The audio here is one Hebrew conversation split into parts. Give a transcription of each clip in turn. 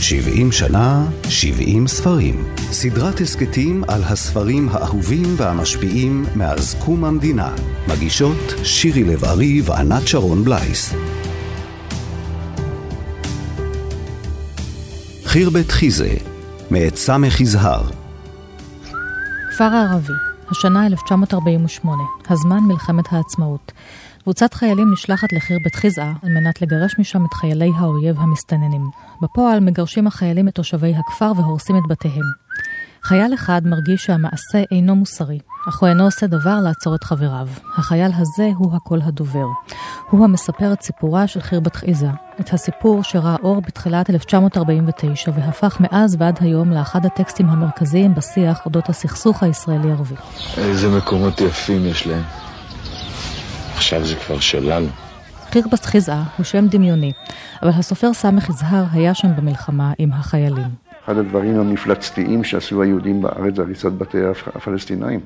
70 שנה, 70 ספרים. סדרת הסכתים על הספרים האהובים והמשפיעים מאז קום המדינה. מגישות שירי לב-ארי וענת שרון בלייס. חירבת חיזה, מאת סמך יזהר. כפר הערבי, השנה 1948, הזמן מלחמת העצמאות. קבוצת חיילים נשלחת לחיר בית חיזעה על מנת לגרש משם את חיילי האויב המסתננים. בפועל מגרשים החיילים את תושבי הכפר והורסים את בתיהם. חייל אחד מרגיש שהמעשה אינו מוסרי, אך הוא אינו עושה דבר לעצור את חבריו. החייל הזה הוא הקול הדובר. הוא המספר את סיפורה של חיר בת חיזה, את הסיפור שראה אור בתחילת 1949 והפך מאז ועד היום לאחד הטקסטים המרכזיים בשיח אודות הסכסוך הישראלי-ערבי. איזה מקומות יפים יש להם. עכשיו זה כבר שלנו. חירבס חיזעה הוא שם דמיוני, אבל הסופר סמך יזהר היה שם במלחמה עם החיילים. אחד הדברים המפלצתיים שעשו היהודים בארץ זה הריסת בתי הפלסטינאים.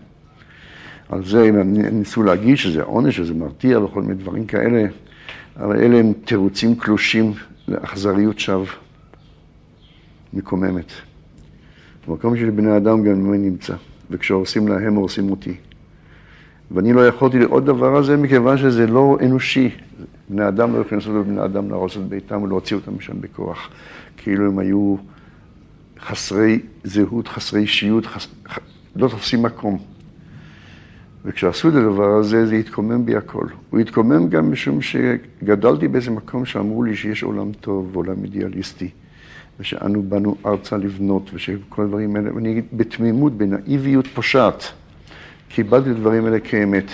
על זה הם ניסו להגיד שזה עונש, שזה מרתיע וכל מיני דברים כאלה, אבל אלה הם תירוצים קלושים לאכזריות שווא מקוממת. במקום של בני אדם גם מי נמצא, וכשהורסים להם הורסים אותי. ואני לא יכולתי לראות דבר הזה מכיוון שזה לא אנושי. בני אדם לא יכולים לעשות לבני אדם להרוס את ביתם ולהוציא אותם משם בכוח. כאילו הם היו חסרי זהות, חסרי אישיות, חס... לא תופסים מקום. וכשעשו את הדבר הזה, זה התקומם בי הכל. הוא התקומם גם משום שגדלתי באיזה מקום שאמרו לי שיש עולם טוב ועולם אידיאליסטי, ושאנו באנו ארצה לבנות, ושכל הדברים האלה, ואני בתמימות, בנאיביות פושעת. קיבלתי את הדברים האלה כאמת.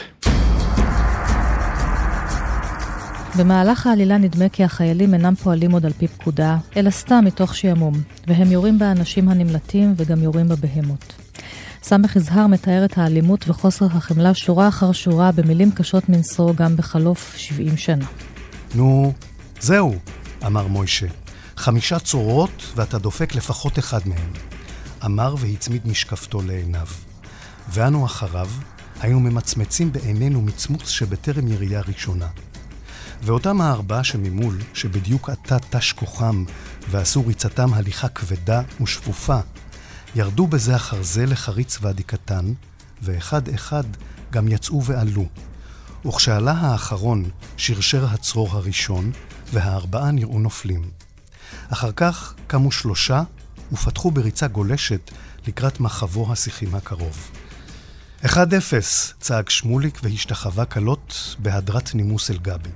במהלך העלילה נדמה כי החיילים אינם פועלים עוד על פי פקודה, אלא סתם מתוך שעמום, והם יורים באנשים הנמלטים וגם יורים בבהמות. סמך יזהר מתאר את האלימות וחוסר החמלה שורה אחר שורה במילים קשות מנשוא גם בחלוף 70 שנה. נו, זהו, אמר מוישה. חמישה צורות ואתה דופק לפחות אחד מהם. אמר והצמיד משקפתו לעיניו. ואנו אחריו היינו ממצמצים בעינינו מצמוץ שבטרם ירייה ראשונה. ואותם הארבעה שממול, שבדיוק עתה תש כוחם ועשו ריצתם הליכה כבדה ושפופה, ירדו בזה אחר זה לחריץ ואדי קטן, ואחד-אחד גם יצאו ועלו. וכשעלה האחרון, שרשר הצרור הראשון, והארבעה נראו נופלים. אחר כך קמו שלושה ופתחו בריצה גולשת לקראת מחבו השיחים הקרוב. אחד אפס, צעק שמוליק והשתחווה כלות בהדרת נימוס אל גבי.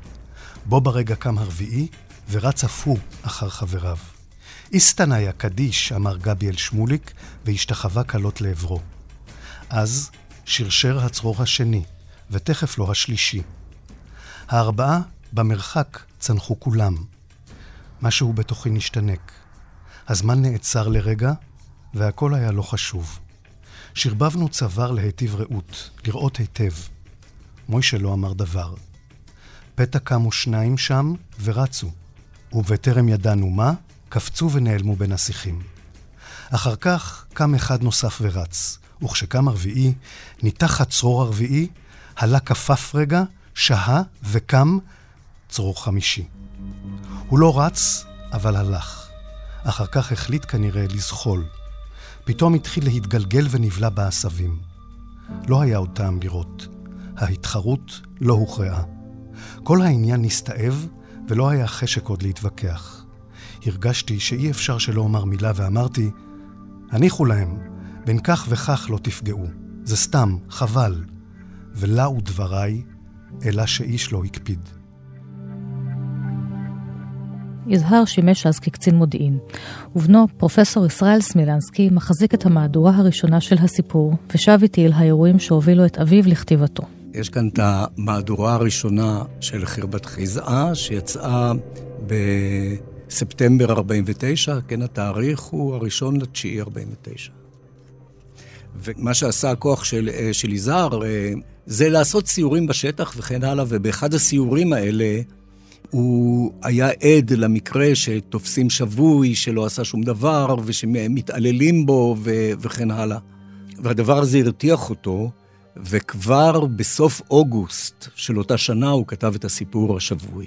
בו ברגע קם הרביעי, ורץ אף הוא אחר חבריו. איסתנאיה קדיש, אמר גבי אל שמוליק, והשתחווה כלות לעברו. אז שרשר הצרור השני, ותכף לו השלישי. הארבעה במרחק צנחו כולם. משהו בתוכי נשתנק. הזמן נעצר לרגע, והכל היה לא חשוב. שרבבנו צוואר להיטיב ראות, לראות היטב. מוישה לא אמר דבר. פתע קמו שניים שם ורצו, ובטרם ידענו מה, קפצו ונעלמו בין השיחים. אחר כך קם אחד נוסף ורץ, וכשקם הרביעי, ניתח הצרור הרביעי, עלה כפף רגע, שהה וקם צרור חמישי. הוא לא רץ, אבל הלך. אחר כך החליט כנראה לזחול. פתאום התחיל להתגלגל ונבלע בעשבים. לא היה עוד טעם לראות. ההתחרות לא הוכרעה. כל העניין נסתאב, ולא היה חשק עוד להתווכח. הרגשתי שאי אפשר שלא אומר מילה, ואמרתי, הניחו להם, בין כך וכך לא תפגעו. זה סתם, חבל. ולאו דבריי, אלא שאיש לא הקפיד. יזהר שימש אז כקצין מודיעין, ובנו, פרופסור ישראל סמילנסקי, מחזיק את המהדורה הראשונה של הסיפור, ושב איתי אל האירועים שהובילו את אביו לכתיבתו. יש כאן את המהדורה הראשונה של חרבת חיזעה, שיצאה בספטמבר 49, כן, התאריך הוא הראשון לתשיעי 49. ומה שעשה הכוח של, של יזהר אה, זה לעשות סיורים בשטח וכן הלאה, ובאחד הסיורים האלה הוא היה עד למקרה שתופסים שבוי שלא עשה שום דבר ושמתעללים בו ו- וכן הלאה. והדבר הזה הרתיח אותו, וכבר בסוף אוגוסט של אותה שנה הוא כתב את הסיפור השבוי.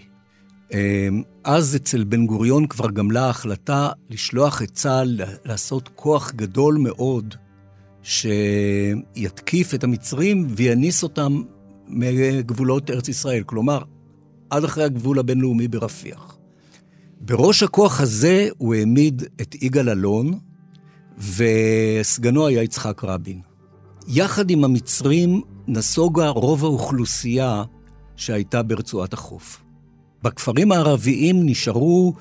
אז אצל בן גוריון כבר גמלה ההחלטה לשלוח את צה"ל לעשות כוח גדול מאוד שיתקיף את המצרים ויניס אותם מגבולות ארץ ישראל. כלומר, עד אחרי הגבול הבינלאומי ברפיח. בראש הכוח הזה הוא העמיד את יגאל אלון, וסגנו היה יצחק רבין. יחד עם המצרים נסוגה רוב האוכלוסייה שהייתה ברצועת החוף. בכפרים הערביים נשארו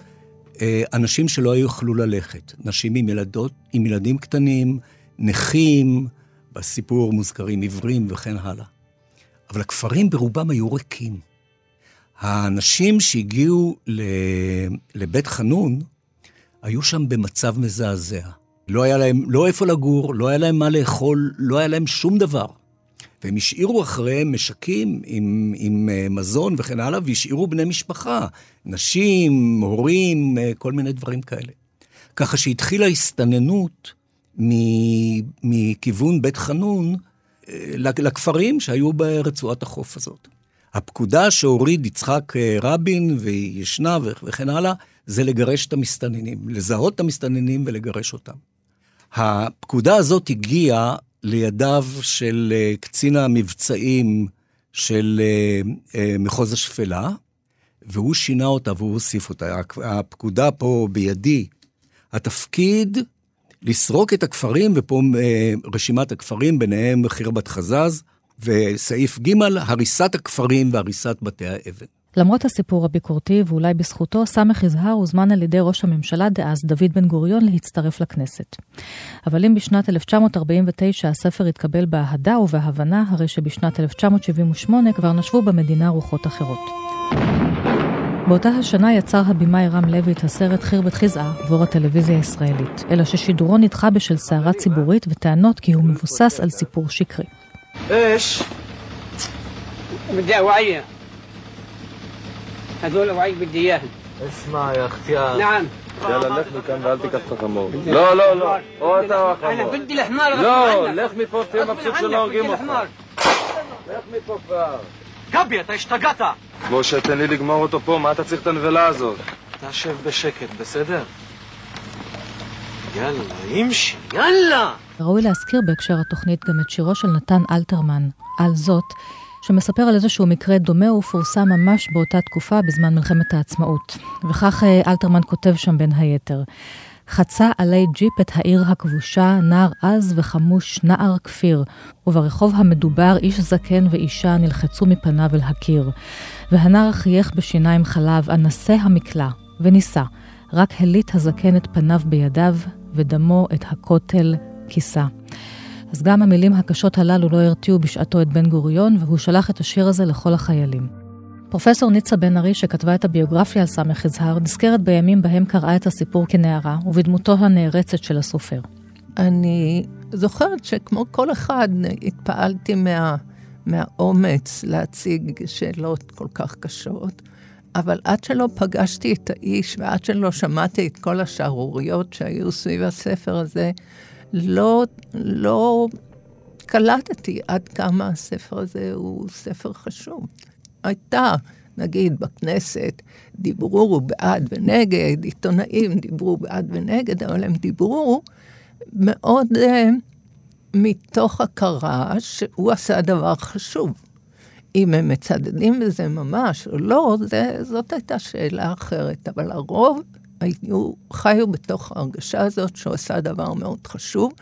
אה, אנשים שלא יכלו ללכת. נשים עם ילדות, עם ילדים קטנים, נכים, בסיפור מוזכרים עיוורים וכן הלאה. אבל הכפרים ברובם היו ריקים. האנשים שהגיעו לבית חנון, היו שם במצב מזעזע. לא היה להם לא איפה לגור, לא היה להם מה לאכול, לא היה להם שום דבר. והם השאירו אחריהם משקים עם, עם uh, מזון וכן הלאה, והשאירו בני משפחה, נשים, הורים, uh, כל מיני דברים כאלה. ככה שהתחילה הסתננות מכיוון בית חנון uh, לכפרים שהיו ברצועת החוף הזאת. הפקודה שהוריד יצחק רבין, והיא ישנה וכן הלאה, זה לגרש את המסתננים, לזהות את המסתננים ולגרש אותם. הפקודה הזאת הגיעה לידיו של אה, קצין המבצעים של אה, אה, מחוז השפלה, והוא שינה אותה והוא הוסיף אותה. הפקודה פה בידי, התפקיד לסרוק את הכפרים, ופה רשימת הכפרים, ביניהם חירבת חזז, וסעיף ג', הריסת הכפרים והריסת בתי האבן. למרות הסיפור הביקורתי, ואולי בזכותו, סמך יזהר הוזמן על ידי ראש הממשלה דאז, דוד בן גוריון, להצטרף לכנסת. אבל אם בשנת 1949 הספר התקבל באהדה ובהבנה, הרי שבשנת 1978 כבר נשבו במדינה רוחות אחרות. באותה השנה יצר הבמאי רם לוי את הסרט חירבת חיזעה עבור הטלוויזיה הישראלית, אלא ששידורו נדחה בשל סערה ציבורית וטענות כי הוא מבוסס על סיפור שקרי. אש! هذول وعيك بدي اياهم اسمع يا اختيار نعم يلا لخ מכאן ואל תיקח את החמור. לא, לא, לא. או אתה או החמור. אני بدي الحمار לא, לך מפה, תהיה מבסוט שלא הורגים אותך. לך מפה כבר. גבי, אתה השתגעת! משה, תן לי לגמור אותו פה, מה אתה צריך את הנבלה הזאת? אתה שב בשקט, בסדר? יאללה, אימשי, יאללה! ראוי להזכיר בהקשר התוכנית גם את שירו של נתן אלתרמן, על זאת, שמספר על איזשהו מקרה דומה ופורסם ממש באותה תקופה בזמן מלחמת העצמאות. וכך אה, אלתרמן כותב שם בין היתר: חצה עלי ג'יפ את העיר הכבושה, נער עז וחמוש, נער כפיר, וברחוב המדובר איש זקן ואישה נלחצו מפניו אל הקיר. והנער חייך בשיניים חלב, אנסה המקלע, וניסה, רק הליט הזקן את פניו בידיו, ודמו את הכותל כיסה. אז גם המילים הקשות הללו לא הרתיעו בשעתו את בן גוריון, והוא שלח את השיר הזה לכל החיילים. פרופסור ניצה בן ארי, שכתבה את הביוגרפיה על סמך יזהר, נזכרת בימים בהם קראה את הסיפור כנערה, ובדמותו הנערצת של הסופר. אני זוכרת שכמו כל אחד, התפעלתי מה, מהאומץ להציג שאלות כל כך קשות, אבל עד שלא פגשתי את האיש ועד שלא שמעתי את כל השערוריות שהיו סביב הספר הזה, לא, לא קלטתי עד כמה הספר הזה הוא ספר חשוב. הייתה, נגיד, בכנסת, דיברו בעד ונגד, עיתונאים דיברו בעד ונגד, אבל הם דיברו מאוד uh, מתוך הכרה שהוא עשה דבר חשוב. אם הם מצדדים בזה ממש או לא, זה, זאת הייתה שאלה אחרת, אבל הרוב היו, חיו בתוך ההרגשה הזאת שהוא עשה דבר מאוד חשוב,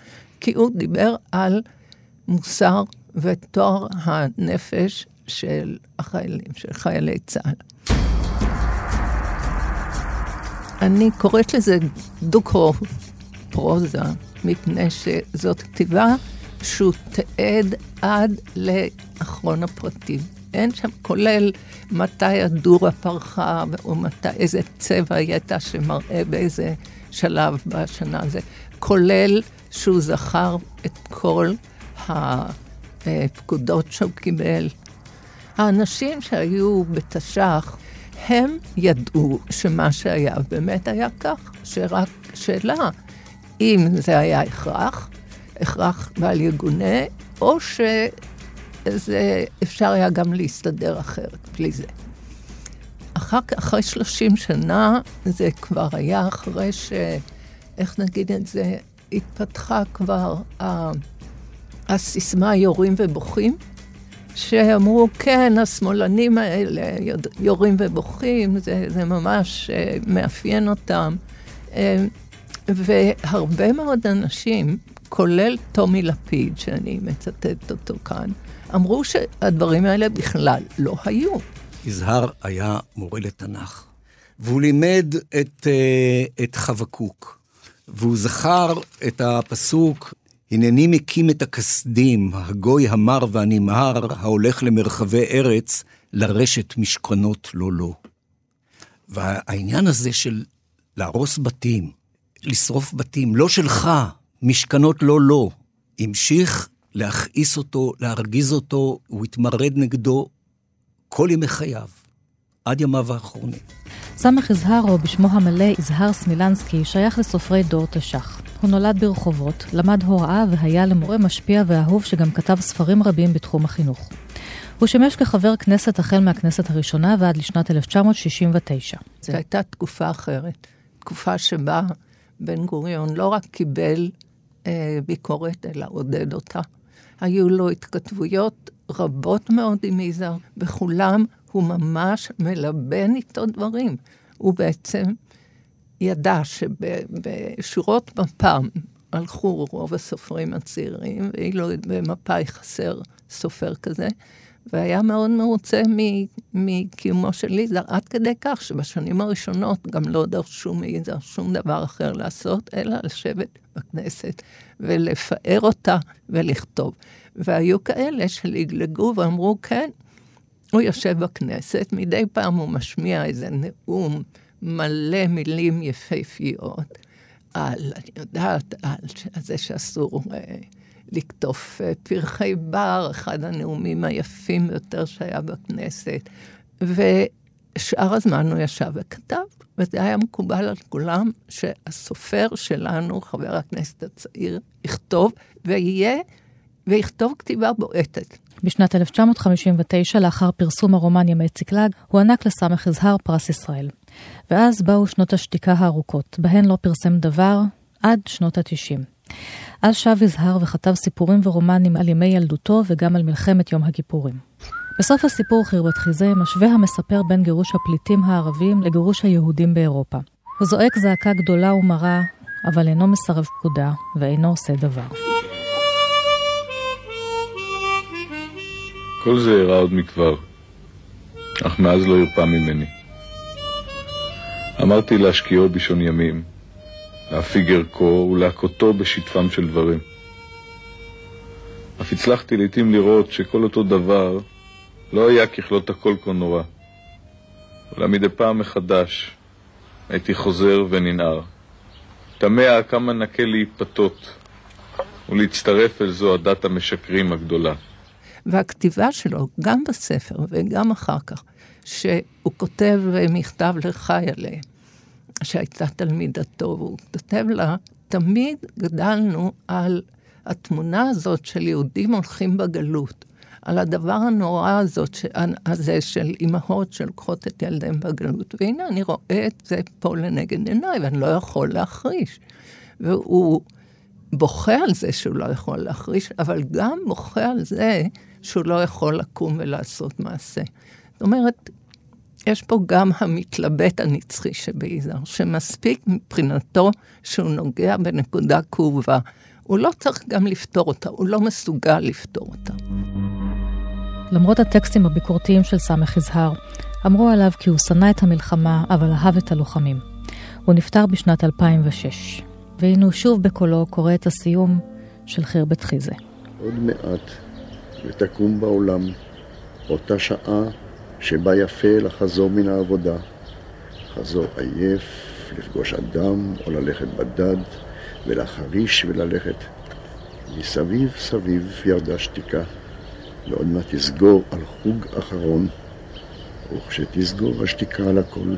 כי הוא דיבר על מוסר וטוהר הנפש של החיילים, של חיילי צה"ל. אני קוראת לזה דוקרו פרוזה, מפני שזאת כתיבה שהוא תיעד עד לאחרון הפרטים. אין שם כולל מתי הדורה פרחה, או מתי, איזה צבע היא הייתה שמראה באיזה שלב בשנה הזה, כולל שהוא זכר את כל הפקודות שהוא קיבל. האנשים שהיו בתש"ח, הם ידעו שמה שהיה באמת היה כך, שרק שאלה אם זה היה הכרח, הכרח בל יגונה, או ש... זה אפשר היה גם להסתדר אחרת, בלי זה. רק אחרי 30 שנה, זה כבר היה אחרי ש... איך נגיד את זה? התפתחה כבר הסיסמה יורים ובוכים, שאמרו, כן, השמאלנים האלה יורים ובוכים, זה, זה ממש אה, מאפיין אותם. אה, והרבה מאוד אנשים, כולל טומי לפיד, שאני מצטטת אותו כאן, אמרו שהדברים האלה בכלל לא היו. יזהר היה מורה לתנ"ך, והוא לימד את, אה, את חבקוק, והוא זכר את הפסוק, הנני מקים את הכסדים, הגוי המר והנמהר, ההולך למרחבי ארץ, לרשת משכנות לא לו. והעניין הזה של להרוס בתים, לשרוף בתים, לא שלך, משכנות לא לו, המשיך להכעיס אותו, להרגיז אותו, הוא התמרד נגדו כל ימי חייו, עד ימיו האחרונים. סמך יזהר, או בשמו המלא יזהר סמילנסקי, שייך לסופרי דור תש"ח. הוא נולד ברחובות, למד הוראה והיה למורה משפיע ואהוב שגם כתב ספרים רבים בתחום החינוך. הוא שימש כחבר כנסת החל מהכנסת הראשונה ועד לשנת 1969. זו הייתה תקופה אחרת, תקופה שבה בן גוריון לא רק קיבל ביקורת, אלא עודד אותה. היו לו התכתבויות רבות מאוד עם יזהר, בכולם הוא ממש מלבן איתו דברים. הוא בעצם ידע שבשורות מפ"ם הלכו רוב הסופרים הצעירים, ואילו במפא"י חסר סופר כזה, והיה מאוד מרוצה מקיומו של יזהר, עד כדי כך שבשנים הראשונות גם לא דרשו מיזהר שום דבר אחר לעשות, אלא לשבת בכנסת ולפאר אותה ולכתוב. והיו כאלה שלגלגו ואמרו, כן, הוא יושב בכנסת, מדי פעם הוא משמיע איזה נאום מלא מילים יפהפיות על, אני יודעת, על זה שאסור אה, לקטוף אה, פרחי בר, אחד הנאומים היפים ביותר שהיה בכנסת. ושאר הזמן הוא ישב וכתב, וזה היה מקובל על כולם שהסופר שלנו, חבר הכנסת הצעיר, יכתוב, ויהיה, ויכתוב כתיבה בועטת. בשנת 1959, לאחר פרסום הרומן ימי ציקלג, הוענק לסמך יזהר פרס ישראל. ואז באו שנות השתיקה הארוכות, בהן לא פרסם דבר עד שנות ה-90. אז שב יזהר וכתב סיפורים ורומנים על ימי ילדותו וגם על מלחמת יום הכיפורים. בסוף הסיפור חירבת חיזה משווה המספר בין גירוש הפליטים הערבים לגירוש היהודים באירופה. הוא זועק זעקה גדולה ומרה, אבל אינו מסרב פקודה ואינו עושה דבר. כל זה אירע עוד מכבר, אך מאז לא הרפא ממני. אמרתי להשקיעו בשעון ימים, להפיג ערכו ולהכותו בשטפם של דברים. אף הצלחתי לעתים לראות שכל אותו דבר לא היה ככלות הכל כה נורא. אולם מדי פעם מחדש הייתי חוזר וננער. תמה כמה נקה להיפתות ולהצטרף אל זו הדת המשקרים הגדולה. והכתיבה שלו, גם בספר וגם אחר כך, שהוא כותב מכתב לחיילה, שהייתה תלמידתו, והוא כותב לה, תמיד גדלנו על התמונה הזאת של יהודים הולכים בגלות, על הדבר הנורא הזאת, ש... הזה של אימהות שלוקחות את ילדיהם בגלות. והנה אני רואה את זה פה לנגד עיניי, ואני לא יכול להחריש. והוא בוכה על זה שהוא לא יכול להחריש, אבל גם בוכה על זה שהוא לא יכול לקום ולעשות מעשה. זאת אומרת, יש פה גם המתלבט הנצחי שביזהר, שמספיק מבחינתו שהוא נוגע בנקודה כאובה. הוא לא צריך גם לפתור אותה, הוא לא מסוגל לפתור אותה. למרות הטקסטים הביקורתיים של סמך יזהר, אמרו עליו כי הוא שנא את המלחמה, אבל אהב את הלוחמים. הוא נפטר בשנת 2006, והנה הוא שוב בקולו קורא את הסיום של חירבת חיזה. עוד מעט, ותקום בעולם אותה שעה שבה יפה לחזור מן העבודה, חזור עייף, לפגוש אדם או ללכת בדד, ולחריש וללכת. מסביב סביב ירדה שתיקה, ועוד מעט תסגור על חוג אחרון, וכשתסגור השתיקה על הכל,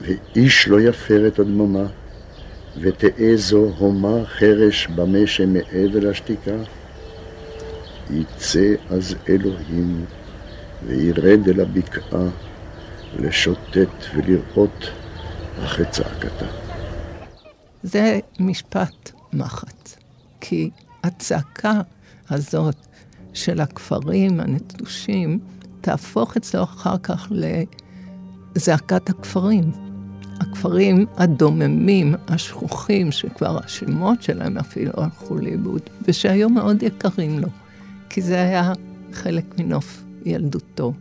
ואיש לא יפר את הדממה, ותהא זו הומה חרש במה שמעבר לשתיקה, יצא אז אלוהים וירד אל הבקעה, לשוטט ולראות אחרי צעקתה. זה משפט מחץ, כי הצעקה הזאת של הכפרים הנטושים תהפוך אצלו אחר כך לזעקת הכפרים. הכפרים הדוממים, השכוחים, שכבר השמות שלהם אפילו הלכו לאיבוד, ושהיום מאוד יקרים לו, כי זה היה חלק מנוף ילדותו.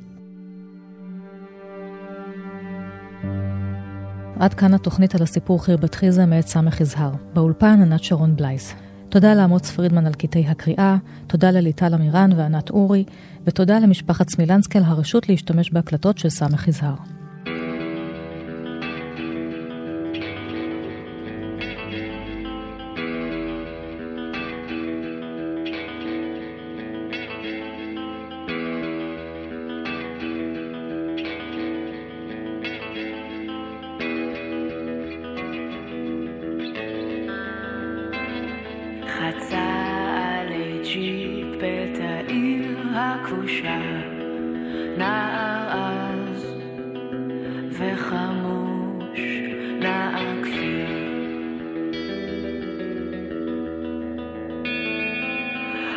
עד כאן התוכנית על הסיפור חיר בת חיזה מאת סמך יזהר. באולפן ענת שרון בלייס. תודה לאמוץ פרידמן על קטעי הקריאה, תודה לליטל אמירן וענת אורי, ותודה למשפחת סמילנסקי על הרשות להשתמש בהקלטות של סמך יזהר.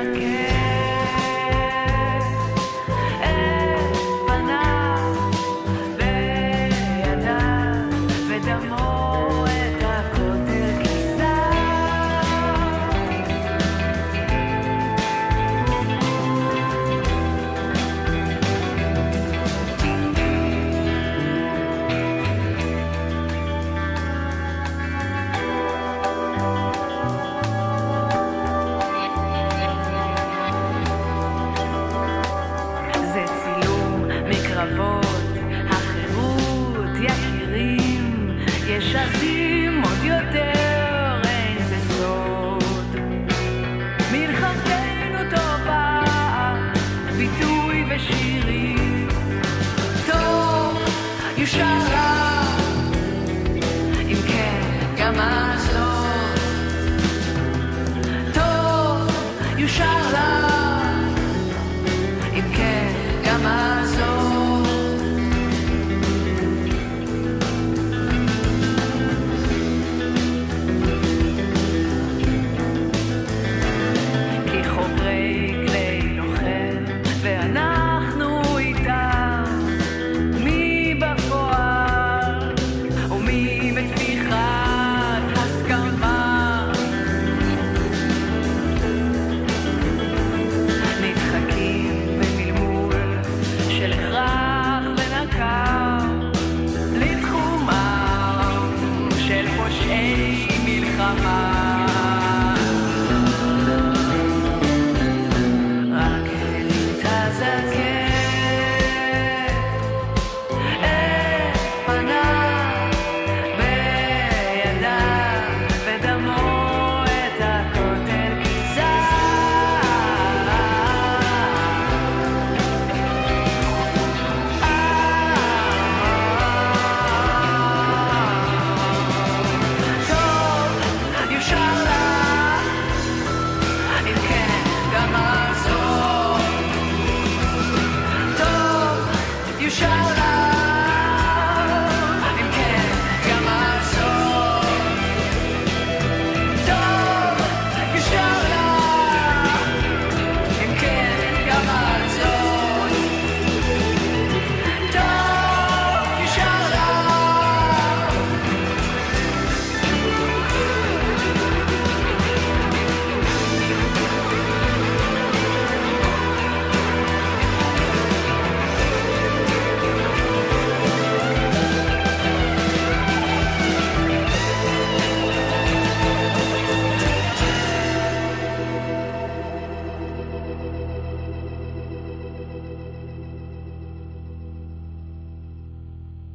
again.